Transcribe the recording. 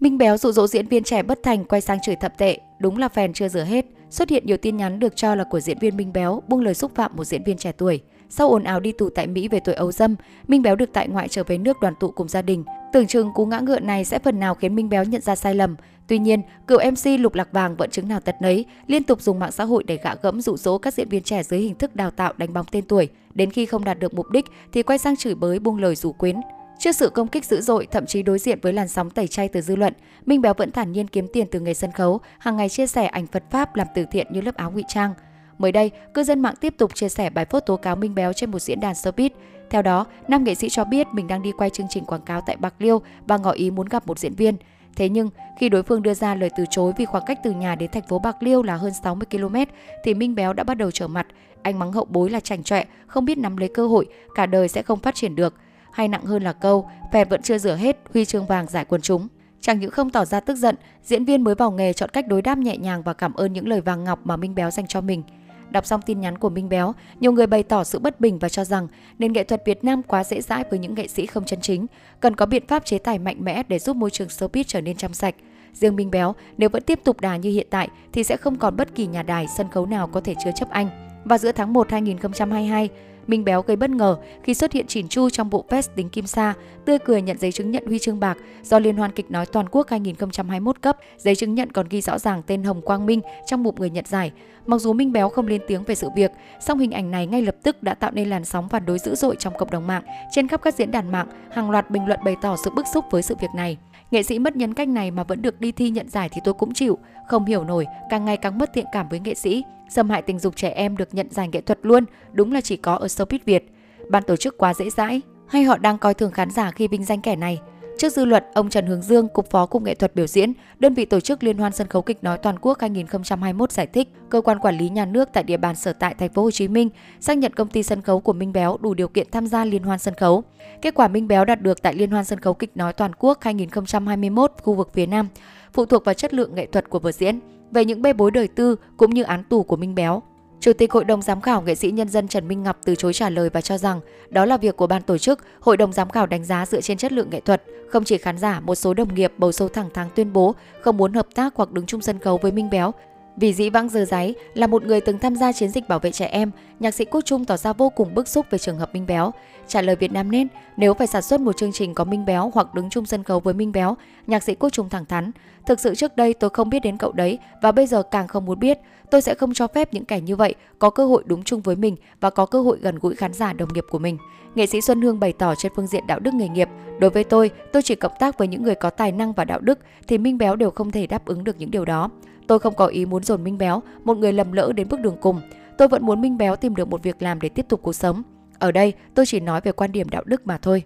Minh Béo dụ dỗ diễn viên trẻ bất thành quay sang chửi thậm tệ, đúng là phèn chưa rửa hết. Xuất hiện nhiều tin nhắn được cho là của diễn viên Minh Béo buông lời xúc phạm một diễn viên trẻ tuổi. Sau ồn ào đi tù tại Mỹ về tội ấu dâm, Minh Béo được tại ngoại trở về nước đoàn tụ cùng gia đình. Tưởng chừng cú ngã ngựa này sẽ phần nào khiến Minh Béo nhận ra sai lầm. Tuy nhiên, cựu MC Lục Lạc Vàng vẫn chứng nào tật nấy, liên tục dùng mạng xã hội để gạ gẫm dụ dỗ các diễn viên trẻ dưới hình thức đào tạo đánh bóng tên tuổi. Đến khi không đạt được mục đích thì quay sang chửi bới buông lời rủ quyến. Trước sự công kích dữ dội, thậm chí đối diện với làn sóng tẩy chay từ dư luận, Minh Béo vẫn thản nhiên kiếm tiền từ nghề sân khấu, hàng ngày chia sẻ ảnh Phật pháp làm từ thiện như lớp áo ngụy trang. Mới đây, cư dân mạng tiếp tục chia sẻ bài phốt tố cáo Minh Béo trên một diễn đàn showbiz. Theo đó, nam nghệ sĩ cho biết mình đang đi quay chương trình quảng cáo tại Bạc Liêu và ngỏ ý muốn gặp một diễn viên. Thế nhưng, khi đối phương đưa ra lời từ chối vì khoảng cách từ nhà đến thành phố Bạc Liêu là hơn 60 km, thì Minh Béo đã bắt đầu trở mặt. Anh mắng hậu bối là chảnh chọe, không biết nắm lấy cơ hội, cả đời sẽ không phát triển được. Hay nặng hơn là câu, phèn vẫn chưa rửa hết, huy chương vàng giải quần chúng. Chẳng những không tỏ ra tức giận, diễn viên mới vào nghề chọn cách đối đáp nhẹ nhàng và cảm ơn những lời vàng ngọc mà Minh Béo dành cho mình. Đọc xong tin nhắn của Minh Béo, nhiều người bày tỏ sự bất bình và cho rằng nền nghệ thuật Việt Nam quá dễ dãi với những nghệ sĩ không chân chính, cần có biện pháp chế tài mạnh mẽ để giúp môi trường showbiz trở nên trong sạch. Riêng Minh Béo, nếu vẫn tiếp tục đà như hiện tại thì sẽ không còn bất kỳ nhà đài, sân khấu nào có thể chứa chấp anh. Và giữa tháng 1 2022, Minh Béo gây bất ngờ khi xuất hiện chỉn chu trong bộ vest tính kim sa, tươi cười nhận giấy chứng nhận huy chương bạc do Liên hoan kịch nói toàn quốc 2021 cấp. Giấy chứng nhận còn ghi rõ ràng tên Hồng Quang Minh trong bụng người nhận giải. Mặc dù Minh Béo không lên tiếng về sự việc, song hình ảnh này ngay lập tức đã tạo nên làn sóng phản đối dữ dội trong cộng đồng mạng. Trên khắp các diễn đàn mạng, hàng loạt bình luận bày tỏ sự bức xúc với sự việc này. Nghệ sĩ mất nhân cách này mà vẫn được đi thi nhận giải thì tôi cũng chịu. Không hiểu nổi, càng ngày càng mất thiện cảm với nghệ sĩ. Xâm hại tình dục trẻ em được nhận giải nghệ thuật luôn, đúng là chỉ có ở showbiz Việt. Ban tổ chức quá dễ dãi, hay họ đang coi thường khán giả khi vinh danh kẻ này. Trước dư luận, ông Trần Hướng Dương, Cục Phó Cục Nghệ thuật biểu diễn, đơn vị tổ chức Liên hoan sân khấu kịch nói toàn quốc 2021 giải thích, cơ quan quản lý nhà nước tại địa bàn sở tại thành phố Hồ Chí Minh xác nhận công ty sân khấu của Minh Béo đủ điều kiện tham gia Liên hoan sân khấu. Kết quả Minh Béo đạt được tại Liên hoan sân khấu kịch nói toàn quốc 2021 khu vực phía Nam phụ thuộc vào chất lượng nghệ thuật của vở diễn. Về những bê bối đời tư cũng như án tù của Minh Béo, Chủ tịch Hội đồng Giám khảo nghệ sĩ nhân dân Trần Minh Ngọc từ chối trả lời và cho rằng đó là việc của ban tổ chức, Hội đồng Giám khảo đánh giá dựa trên chất lượng nghệ thuật. Không chỉ khán giả, một số đồng nghiệp bầu sâu thẳng thắn tuyên bố không muốn hợp tác hoặc đứng chung sân khấu với Minh Béo vì dĩ vãng dơ giấy là một người từng tham gia chiến dịch bảo vệ trẻ em, nhạc sĩ Quốc Trung tỏ ra vô cùng bức xúc về trường hợp Minh Béo. Trả lời Việt Nam nên, nếu phải sản xuất một chương trình có Minh Béo hoặc đứng chung sân khấu với Minh Béo, nhạc sĩ Quốc Trung thẳng thắn. Thực sự trước đây tôi không biết đến cậu đấy và bây giờ càng không muốn biết. Tôi sẽ không cho phép những kẻ như vậy có cơ hội đúng chung với mình và có cơ hội gần gũi khán giả đồng nghiệp của mình. Nghệ sĩ Xuân Hương bày tỏ trên phương diện đạo đức nghề nghiệp, đối với tôi, tôi chỉ cộng tác với những người có tài năng và đạo đức thì Minh Béo đều không thể đáp ứng được những điều đó. Tôi không có ý muốn dồn Minh Béo, một người lầm lỡ đến bước đường cùng. Tôi vẫn muốn Minh Béo tìm được một việc làm để tiếp tục cuộc sống. Ở đây, tôi chỉ nói về quan điểm đạo đức mà thôi.